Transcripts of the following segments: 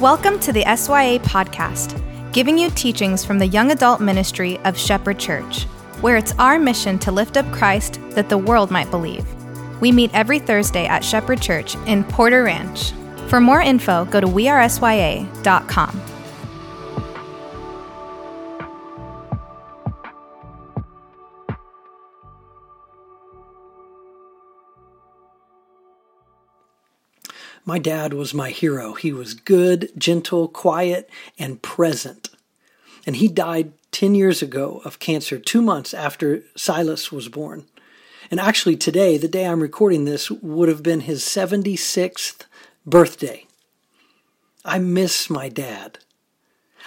Welcome to the SYA podcast, giving you teachings from the young adult ministry of Shepherd Church, where it's our mission to lift up Christ that the world might believe. We meet every Thursday at Shepherd Church in Porter Ranch. For more info, go to wearesya.com. My dad was my hero. He was good, gentle, quiet, and present. And he died 10 years ago of cancer, two months after Silas was born. And actually, today, the day I'm recording this, would have been his 76th birthday. I miss my dad.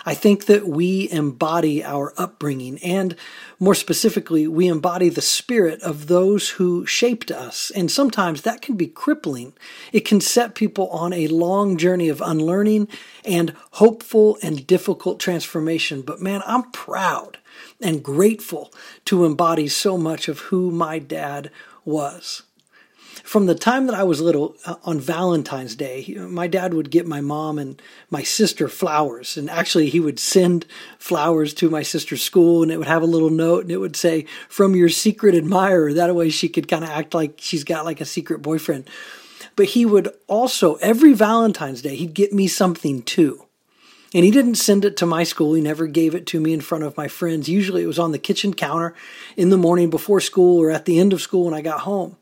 I think that we embody our upbringing, and more specifically, we embody the spirit of those who shaped us. And sometimes that can be crippling. It can set people on a long journey of unlearning and hopeful and difficult transformation. But man, I'm proud and grateful to embody so much of who my dad was from the time that I was little, uh, on Valentine's Day, my dad would get my mom and my sister flowers. And actually, he would send flowers to my sister's school, and it would have a little note, and it would say, From your secret admirer. That way, she could kind of act like she's got like a secret boyfriend. But he would also, every Valentine's Day, he'd get me something too. And he didn't send it to my school. He never gave it to me in front of my friends. Usually it was on the kitchen counter in the morning before school or at the end of school when I got home.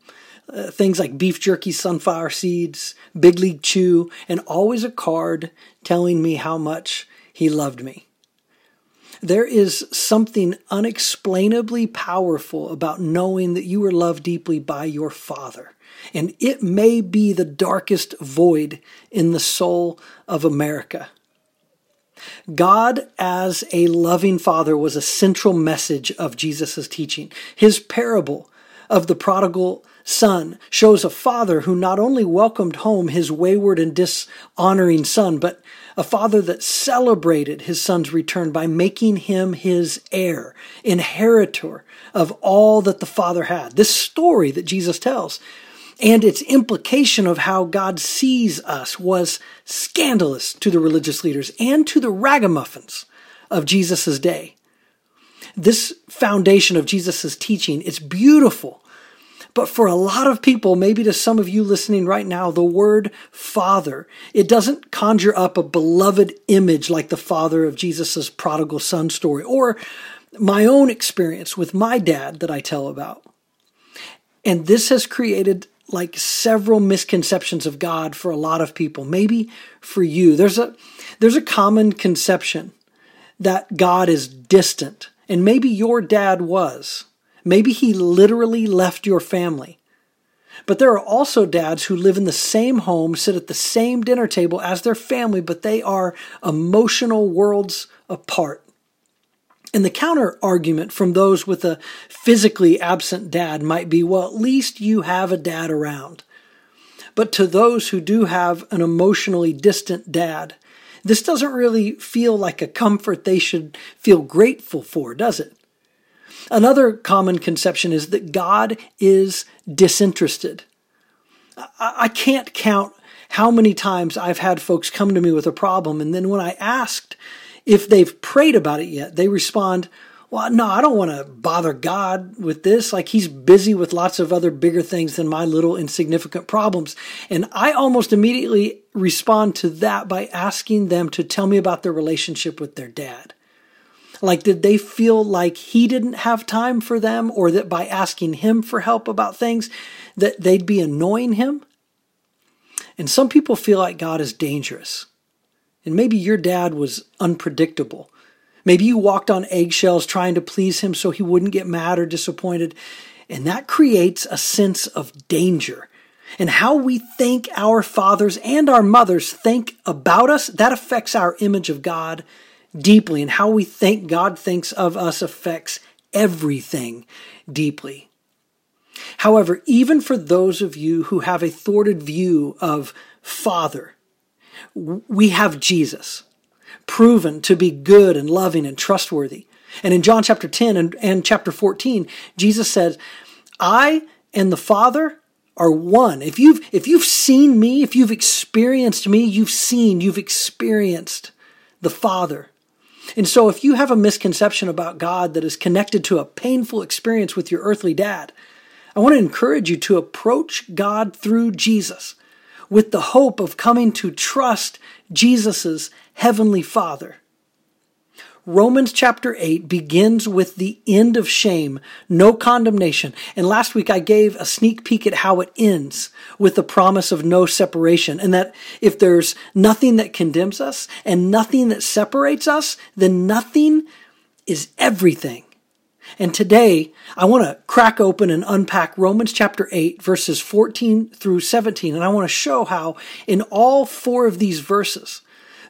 Uh, things like beef jerky, sunflower seeds, Big League Chew, and always a card telling me how much he loved me. There is something unexplainably powerful about knowing that you are loved deeply by your Father. And it may be the darkest void in the soul of America. God as a loving father was a central message of Jesus' teaching. His parable of the prodigal son shows a father who not only welcomed home his wayward and dishonoring son, but a father that celebrated his son's return by making him his heir, inheritor of all that the father had. This story that Jesus tells and its implication of how God sees us was scandalous to the religious leaders and to the ragamuffins of Jesus' day. This foundation of Jesus' teaching, it's beautiful but for a lot of people, maybe to some of you listening right now, the word father, it doesn't conjure up a beloved image like the father of Jesus' prodigal son story or my own experience with my dad that I tell about. And this has created like several misconceptions of God for a lot of people. Maybe for you. There's a there's a common conception that God is distant. And maybe your dad was. Maybe he literally left your family. But there are also dads who live in the same home, sit at the same dinner table as their family, but they are emotional worlds apart. And the counter argument from those with a physically absent dad might be well, at least you have a dad around. But to those who do have an emotionally distant dad, this doesn't really feel like a comfort they should feel grateful for, does it? Another common conception is that God is disinterested. I can't count how many times I've had folks come to me with a problem, and then when I asked if they've prayed about it yet, they respond, Well, no, I don't want to bother God with this. Like he's busy with lots of other bigger things than my little insignificant problems. And I almost immediately respond to that by asking them to tell me about their relationship with their dad. Like, did they feel like he didn't have time for them or that by asking him for help about things that they'd be annoying him? And some people feel like God is dangerous. And maybe your dad was unpredictable. Maybe you walked on eggshells trying to please him so he wouldn't get mad or disappointed. And that creates a sense of danger. And how we think our fathers and our mothers think about us, that affects our image of God deeply, and how we think God thinks of us affects everything deeply. However, even for those of you who have a thwarted view of Father, we have Jesus, proven to be good and loving and trustworthy. And in John chapter 10 and, and chapter 14, Jesus says, I and the Father are one. If you've if you've seen me, if you've experienced me, you've seen, you've experienced the Father. And so if you have a misconception about God that is connected to a painful experience with your earthly dad, I want to encourage you to approach God through Jesus with the hope of coming to trust Jesus' heavenly Father. Romans chapter 8 begins with the end of shame, no condemnation. And last week I gave a sneak peek at how it ends with the promise of no separation. And that if there's nothing that condemns us and nothing that separates us, then nothing is everything. And today I want to crack open and unpack Romans chapter 8 verses 14 through 17. And I want to show how in all four of these verses,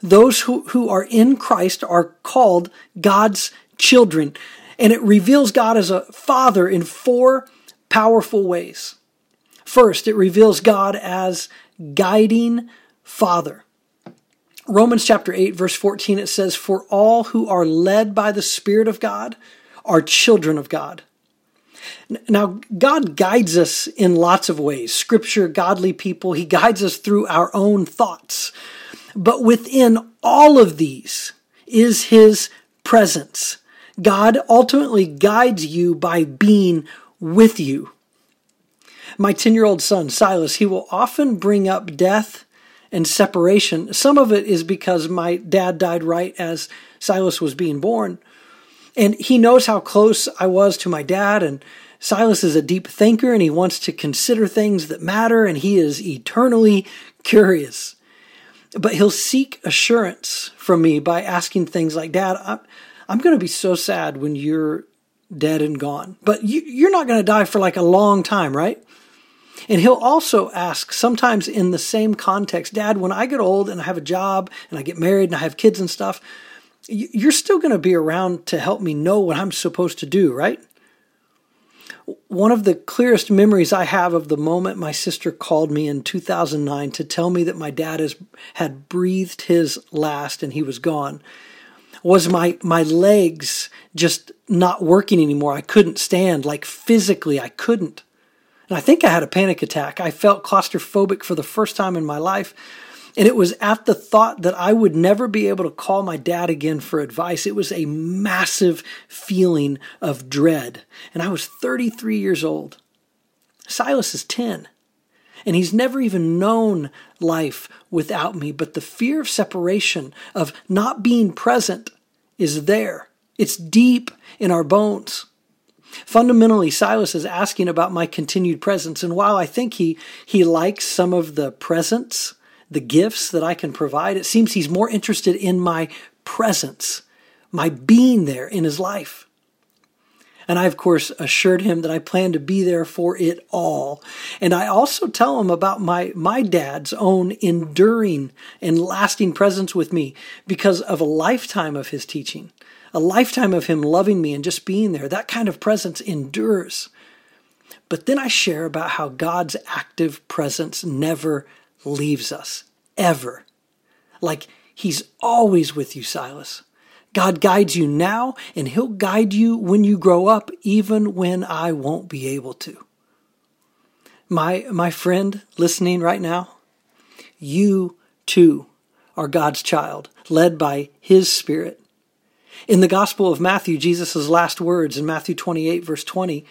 those who, who are in Christ are called God's children. And it reveals God as a father in four powerful ways. First, it reveals God as guiding father. Romans chapter 8, verse 14, it says, For all who are led by the Spirit of God are children of God. Now, God guides us in lots of ways. Scripture, godly people, He guides us through our own thoughts. But within all of these is His presence. God ultimately guides you by being with you. My 10 year old son, Silas, he will often bring up death and separation. Some of it is because my dad died right as Silas was being born. And he knows how close I was to my dad. And Silas is a deep thinker and he wants to consider things that matter and he is eternally curious. But he'll seek assurance from me by asking things like, Dad, I'm, I'm going to be so sad when you're dead and gone. But you, you're not going to die for like a long time, right? And he'll also ask, sometimes in the same context, Dad, when I get old and I have a job and I get married and I have kids and stuff, you're still going to be around to help me know what I'm supposed to do, right? One of the clearest memories I have of the moment my sister called me in 2009 to tell me that my dad has, had breathed his last and he was gone was my, my legs just not working anymore. I couldn't stand, like physically, I couldn't. And I think I had a panic attack. I felt claustrophobic for the first time in my life. And it was at the thought that I would never be able to call my dad again for advice. It was a massive feeling of dread. And I was 33 years old. Silas is 10. And he's never even known life without me. But the fear of separation, of not being present, is there. It's deep in our bones. Fundamentally, Silas is asking about my continued presence. And while I think he, he likes some of the presents, the gifts that I can provide, it seems he's more interested in my presence, my being there in his life. And I, of course, assured him that I plan to be there for it all. And I also tell him about my, my dad's own enduring and lasting presence with me because of a lifetime of his teaching, a lifetime of him loving me and just being there. That kind of presence endures. But then I share about how God's active presence never leaves us, ever. Like he's always with you, Silas. God guides you now, and He'll guide you when you grow up, even when I won't be able to. My, my friend listening right now, you too are God's child, led by His Spirit. In the Gospel of Matthew, Jesus' last words in Matthew 28, verse 20,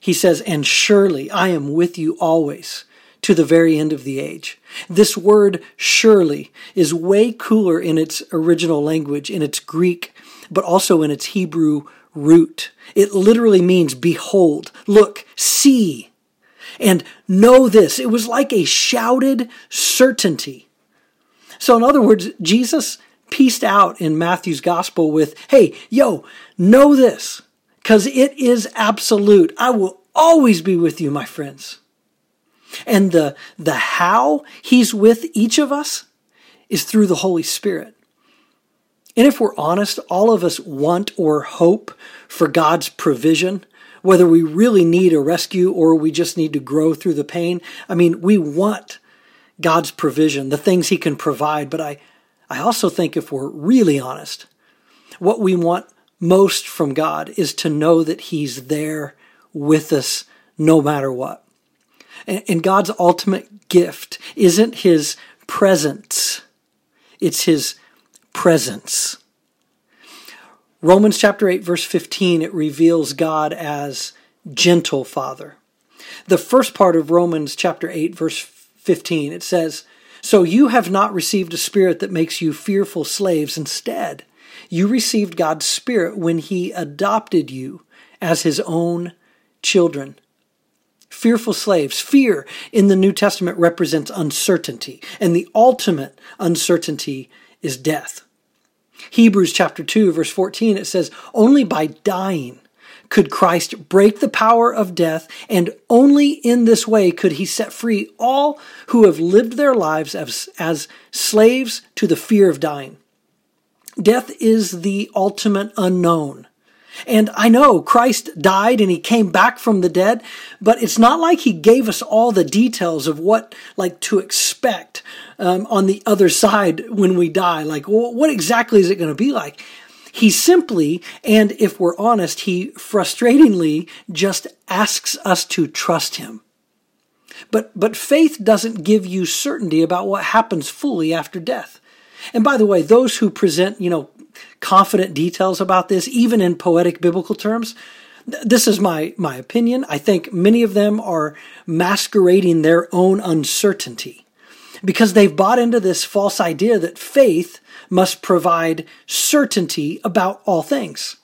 he says, And surely I am with you always to the very end of the age. This word surely is way cooler in its original language, in its Greek, but also in its Hebrew root. It literally means behold, look, see, and know this. It was like a shouted certainty. So, in other words, Jesus pieced out in Matthew's gospel with, hey, yo, know this, because it is absolute. I will always be with you, my friends. And the, the how he's with each of us is through the Holy Spirit. And if we're honest, all of us want or hope for God's provision, whether we really need a rescue or we just need to grow through the pain. I mean, we want God's provision, the things He can provide. But I, I also think if we're really honest, what we want most from God is to know that He's there with us no matter what. And God's ultimate gift isn't his presence, it's his presence. Romans chapter 8, verse 15, it reveals God as gentle Father. The first part of Romans chapter 8, verse 15, it says, So you have not received a spirit that makes you fearful slaves. Instead, you received God's Spirit when He adopted you as His own children. Fearful slaves. Fear in the New Testament represents uncertainty, and the ultimate uncertainty is death. Hebrews chapter 2, verse 14, it says, Only by dying could Christ break the power of death, and only in this way could he set free all who have lived their lives as, as slaves to the fear of dying. Death is the ultimate unknown. And I know Christ died and he came back from the dead, but it's not like he gave us all the details of what like to expect um, on the other side when we die. Like, what exactly is it going to be like? He simply, and if we're honest, he frustratingly just asks us to trust him. But, but faith doesn't give you certainty about what happens fully after death. And by the way, those who present, you know, confident details about this, even in poetic biblical terms, this is my, my opinion. I think many of them are masquerading their own uncertainty because they've bought into this false idea that faith must provide certainty about all things.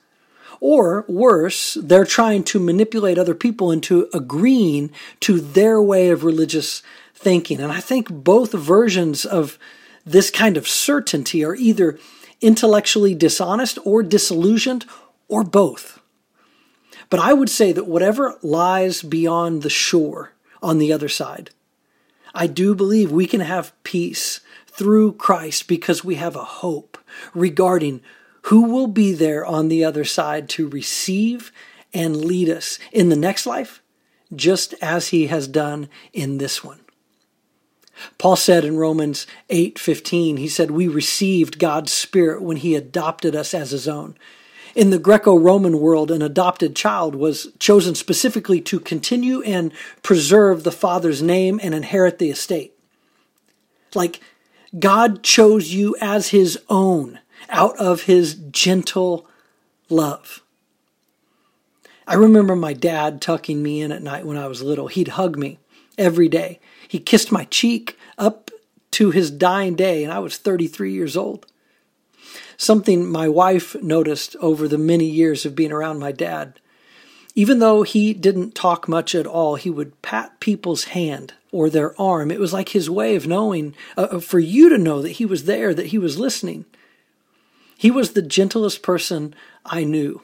Or worse, they're trying to manipulate other people into agreeing to their way of religious thinking. And I think both versions of this kind of certainty are either intellectually dishonest or disillusioned or both. But I would say that whatever lies beyond the shore on the other side, I do believe we can have peace through Christ because we have a hope regarding who will be there on the other side to receive and lead us in the next life, just as he has done in this one. Paul said in Romans 8:15, he said we received God's spirit when he adopted us as his own. In the Greco-Roman world, an adopted child was chosen specifically to continue and preserve the father's name and inherit the estate. Like God chose you as his own out of his gentle love. I remember my dad tucking me in at night when I was little. He'd hug me every day. He kissed my cheek up to his dying day, and I was 33 years old. Something my wife noticed over the many years of being around my dad. Even though he didn't talk much at all, he would pat people's hand or their arm. It was like his way of knowing, uh, uh, for you to know that he was there, that he was listening. He was the gentlest person I knew.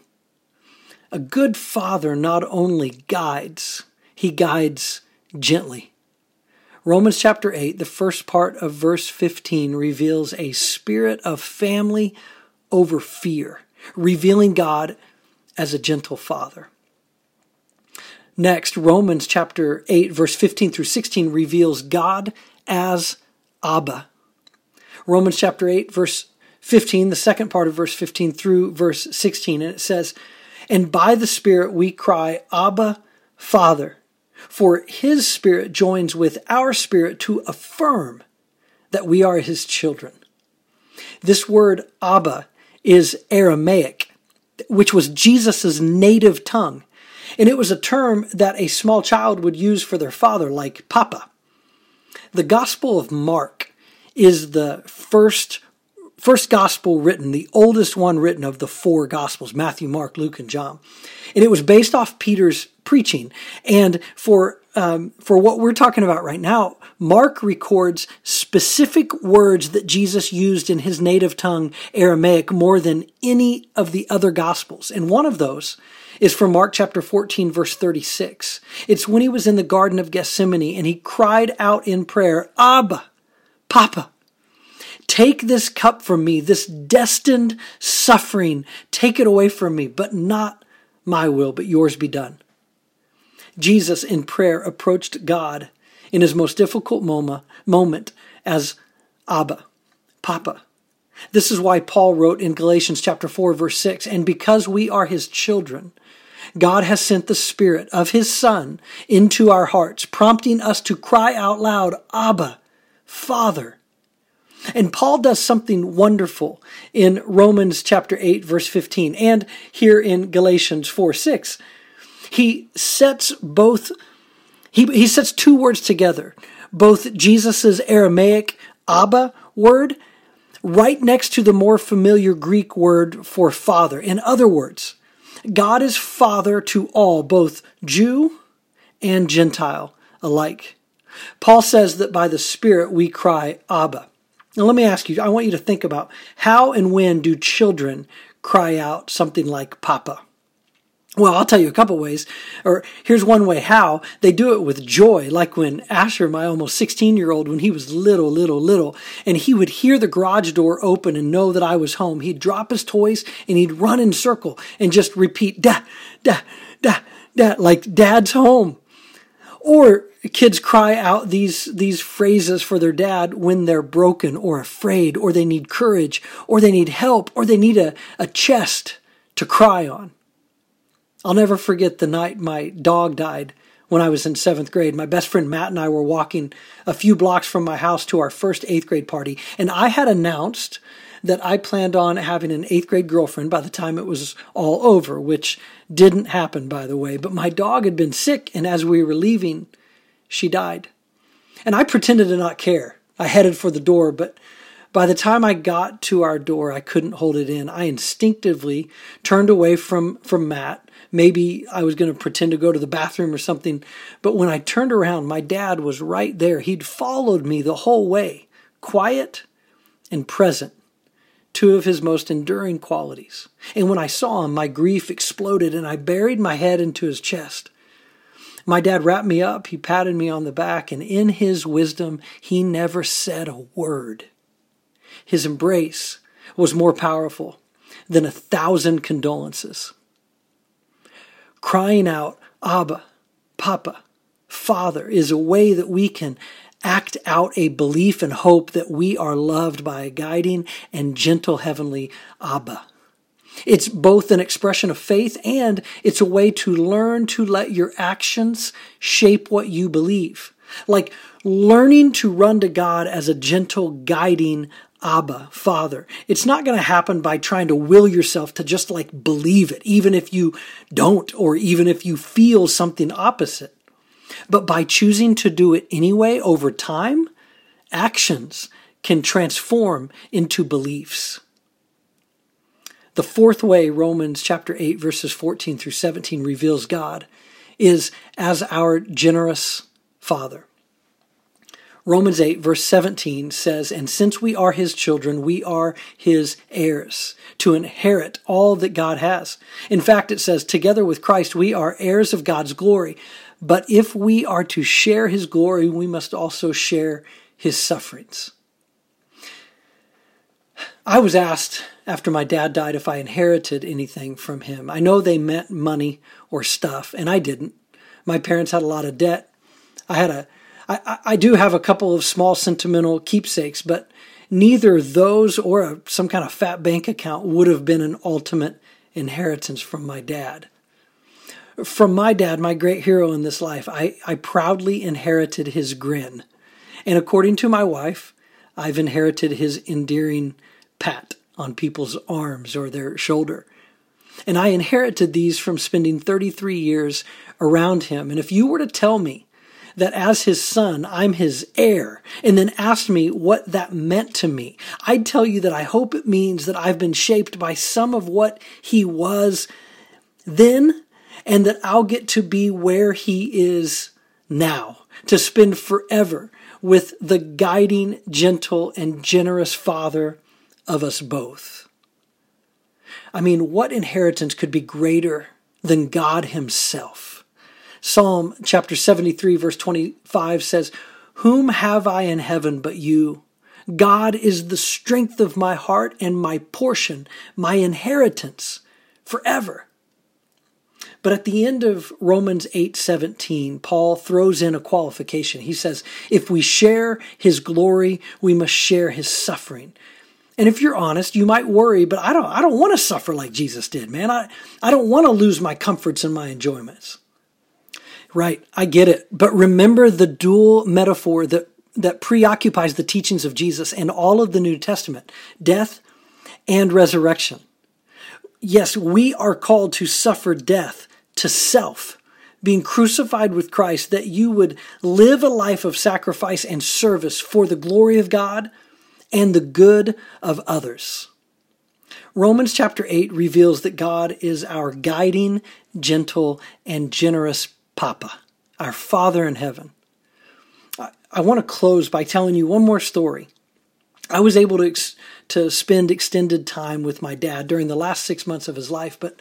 A good father not only guides, he guides gently. Romans chapter 8, the first part of verse 15, reveals a spirit of family over fear, revealing God as a gentle father. Next, Romans chapter 8, verse 15 through 16 reveals God as Abba. Romans chapter 8, verse 15, the second part of verse 15 through verse 16, and it says, And by the Spirit we cry, Abba, Father. For his Spirit joins with our spirit to affirm that we are his children. This word Abba is Aramaic, which was Jesus' native tongue. And it was a term that a small child would use for their father, like Papa. The Gospel of Mark is the first first gospel written, the oldest one written of the four gospels Matthew, Mark, Luke, and John. And it was based off Peter's preaching. And for um, for what we're talking about right now, Mark records specific words that Jesus used in his native tongue, Aramaic, more than any of the other gospels. And one of those is from Mark chapter 14, verse 36. It's when he was in the Garden of Gethsemane and he cried out in prayer, Abba, Papa, take this cup from me, this destined suffering, take it away from me, but not my will, but yours be done. Jesus in prayer approached God in his most difficult moment as Abba, Papa. This is why Paul wrote in Galatians chapter 4 verse 6, and because we are his children, God has sent the Spirit of His Son into our hearts, prompting us to cry out loud, Abba, Father. And Paul does something wonderful in Romans chapter 8, verse 15, and here in Galatians 4 6. He sets both, he, he sets two words together, both Jesus' Aramaic Abba word right next to the more familiar Greek word for father. In other words, God is father to all, both Jew and Gentile alike. Paul says that by the Spirit we cry, Abba. Now, let me ask you, I want you to think about how and when do children cry out something like Papa? Well, I'll tell you a couple ways. Or here's one way how. They do it with joy, like when Asher, my almost 16 year old, when he was little, little, little, and he would hear the garage door open and know that I was home, he'd drop his toys and he'd run in circle and just repeat, da, da, da, da, like dad's home. Or kids cry out these, these phrases for their dad when they're broken or afraid, or they need courage, or they need help, or they need a, a chest to cry on. I'll never forget the night my dog died when I was in seventh grade. My best friend Matt and I were walking a few blocks from my house to our first eighth grade party, and I had announced that I planned on having an eighth grade girlfriend by the time it was all over, which didn't happen, by the way. But my dog had been sick, and as we were leaving, she died. And I pretended to not care. I headed for the door, but by the time I got to our door, I couldn't hold it in. I instinctively turned away from, from Matt Maybe I was going to pretend to go to the bathroom or something. But when I turned around, my dad was right there. He'd followed me the whole way, quiet and present, two of his most enduring qualities. And when I saw him, my grief exploded and I buried my head into his chest. My dad wrapped me up, he patted me on the back, and in his wisdom, he never said a word. His embrace was more powerful than a thousand condolences crying out, Abba, Papa, Father, is a way that we can act out a belief and hope that we are loved by a guiding and gentle heavenly Abba. It's both an expression of faith and it's a way to learn to let your actions shape what you believe. Like learning to run to God as a gentle, guiding Abba, Father. It's not going to happen by trying to will yourself to just like believe it, even if you don't, or even if you feel something opposite. But by choosing to do it anyway over time, actions can transform into beliefs. The fourth way Romans chapter 8 verses 14 through 17 reveals God is as our generous Father. Romans 8, verse 17 says, And since we are his children, we are his heirs to inherit all that God has. In fact, it says, Together with Christ, we are heirs of God's glory. But if we are to share his glory, we must also share his sufferings. I was asked after my dad died if I inherited anything from him. I know they meant money or stuff, and I didn't. My parents had a lot of debt. I had a I, I do have a couple of small sentimental keepsakes, but neither those or a, some kind of fat bank account would have been an ultimate inheritance from my dad. From my dad, my great hero in this life, I, I proudly inherited his grin. And according to my wife, I've inherited his endearing pat on people's arms or their shoulder. And I inherited these from spending 33 years around him. And if you were to tell me that as his son, I'm his heir, and then asked me what that meant to me, I'd tell you that I hope it means that I've been shaped by some of what he was then, and that I'll get to be where he is now, to spend forever with the guiding, gentle, and generous father of us both. I mean, what inheritance could be greater than God Himself? Psalm chapter 73, verse 25 says, Whom have I in heaven but you? God is the strength of my heart and my portion, my inheritance forever. But at the end of Romans 8:17, Paul throws in a qualification. He says, "If we share his glory, we must share his suffering." And if you're honest, you might worry, but I don't I don't want to suffer like Jesus did, man. I, I don't want to lose my comforts and my enjoyments. Right, I get it. But remember the dual metaphor that that preoccupies the teachings of Jesus and all of the New Testament, death and resurrection. Yes, we are called to suffer death to self, being crucified with Christ, that you would live a life of sacrifice and service for the glory of God and the good of others. Romans chapter 8 reveals that God is our guiding, gentle, and generous Papa, our Father in heaven. I, want to close by telling you one more story. I was able to, ex- to spend extended time with my dad during the last six months of his life, but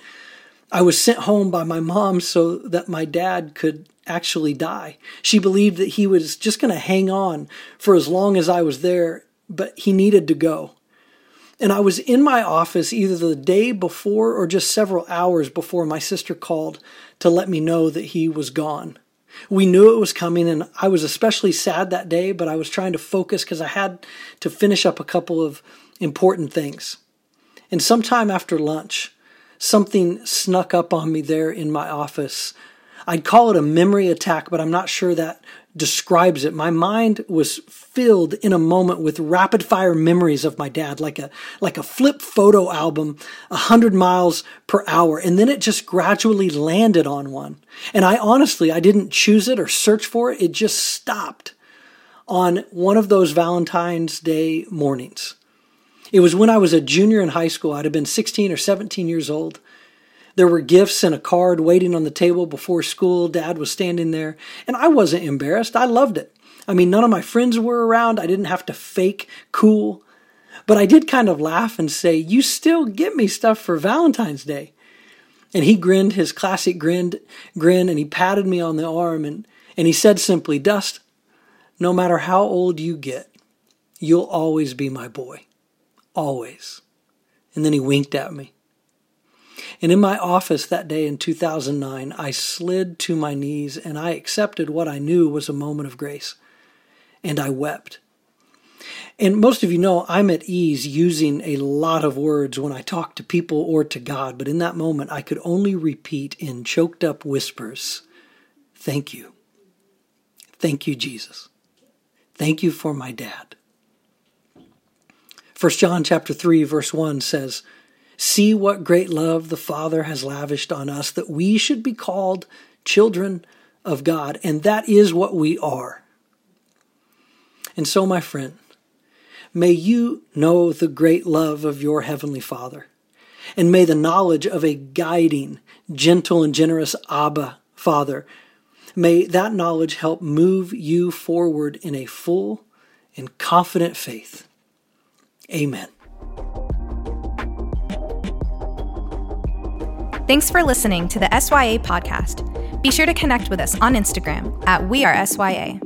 I was sent home by my mom so that my dad could actually die. She believed that he was just going to hang on for as long as I was there but he needed to go. And I was in my office either the day before or just several hours before my sister called to let me know that he was gone. We knew it was coming, and I was especially sad that day, but I was trying to focus because I had to finish up a couple of important things. And sometime after lunch, something snuck up on me there in my office. I'd call it a memory attack, but I'm not sure that describes it. My mind was filled in a moment with rapid fire memories of my dad, like a, like a flip photo album, a hundred miles per hour. And then it just gradually landed on one. And I honestly, I didn't choose it or search for it. It just stopped on one of those Valentine's Day mornings. It was when I was a junior in high school. I'd have been 16 or 17 years old. There were gifts and a card waiting on the table before school. Dad was standing there, and I wasn't embarrassed. I loved it. I mean, none of my friends were around. I didn't have to fake cool. But I did kind of laugh and say, You still get me stuff for Valentine's Day. And he grinned his classic grin, grin and he patted me on the arm and, and he said simply, Dust, no matter how old you get, you'll always be my boy. Always. And then he winked at me. And in my office that day in 2009, I slid to my knees and I accepted what I knew was a moment of grace. And I wept. And most of you know I'm at ease using a lot of words when I talk to people or to God, but in that moment I could only repeat in choked up whispers, Thank you. Thank you, Jesus. Thank you for my dad. 1 John chapter 3 verse 1 says, See what great love the Father has lavished on us that we should be called children of God. And that is what we are. And so, my friend, may you know the great love of your Heavenly Father. And may the knowledge of a guiding, gentle, and generous Abba Father, may that knowledge help move you forward in a full and confident faith. Amen. Thanks for listening to the SYA podcast. Be sure to connect with us on Instagram at We Are SYA.